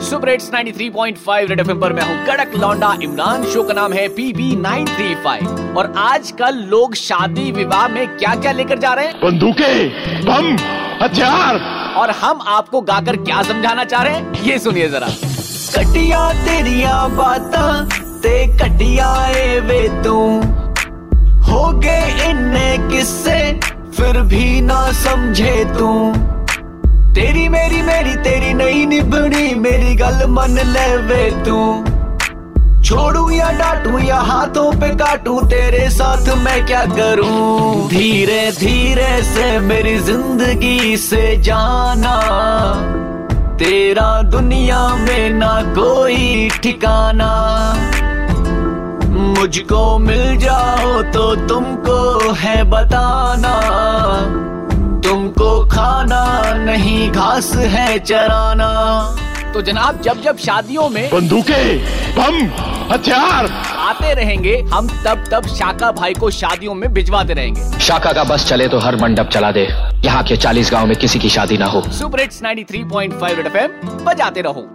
Super hits 93.5 red FM पर मैं हूँ कड़क लौंडा इमरान। शो का नाम है पीबी 935 और आजकल लोग शादी विवाह में क्या क्या लेकर जा रहे हैं? बंदूकें बम हथियार। और हम आपको गाकर क्या समझाना चाह रहे हैं? ये सुनिए जरा। कटिया तेरिया बाता ते कटिया ए वे तू। हो गए इन्ने किस्से फिर भी ना समझे तू। तेरी मेरी मेरी, तेरी नहीं निभनी, मेरी गल मन ले वे तू। छोड़ू या डांटू या हाथों पे काटू, तेरे साथ मैं क्या करूँ? धीरे धीरे से मेरी ज़िंदगी से जाना। तेरा दुनिया में ना कोई ठिकाना। मुझको मिल जाओ तो तुमको है बताना। नहीं घास है चराना। तो जनाब जब जब शादियों में बंदूकें बम हथियार। आते रहेंगे हम तब तब शाका भाई को शादियों में भिजवाते रहेंगे। शाखा का बस चले तो हर मंडप चला दे। यहाँ के चालीस गाँव में किसी की शादी ना हो। सुपर हिट्स 93.5 पॉइंट फाइव बजाते रहो।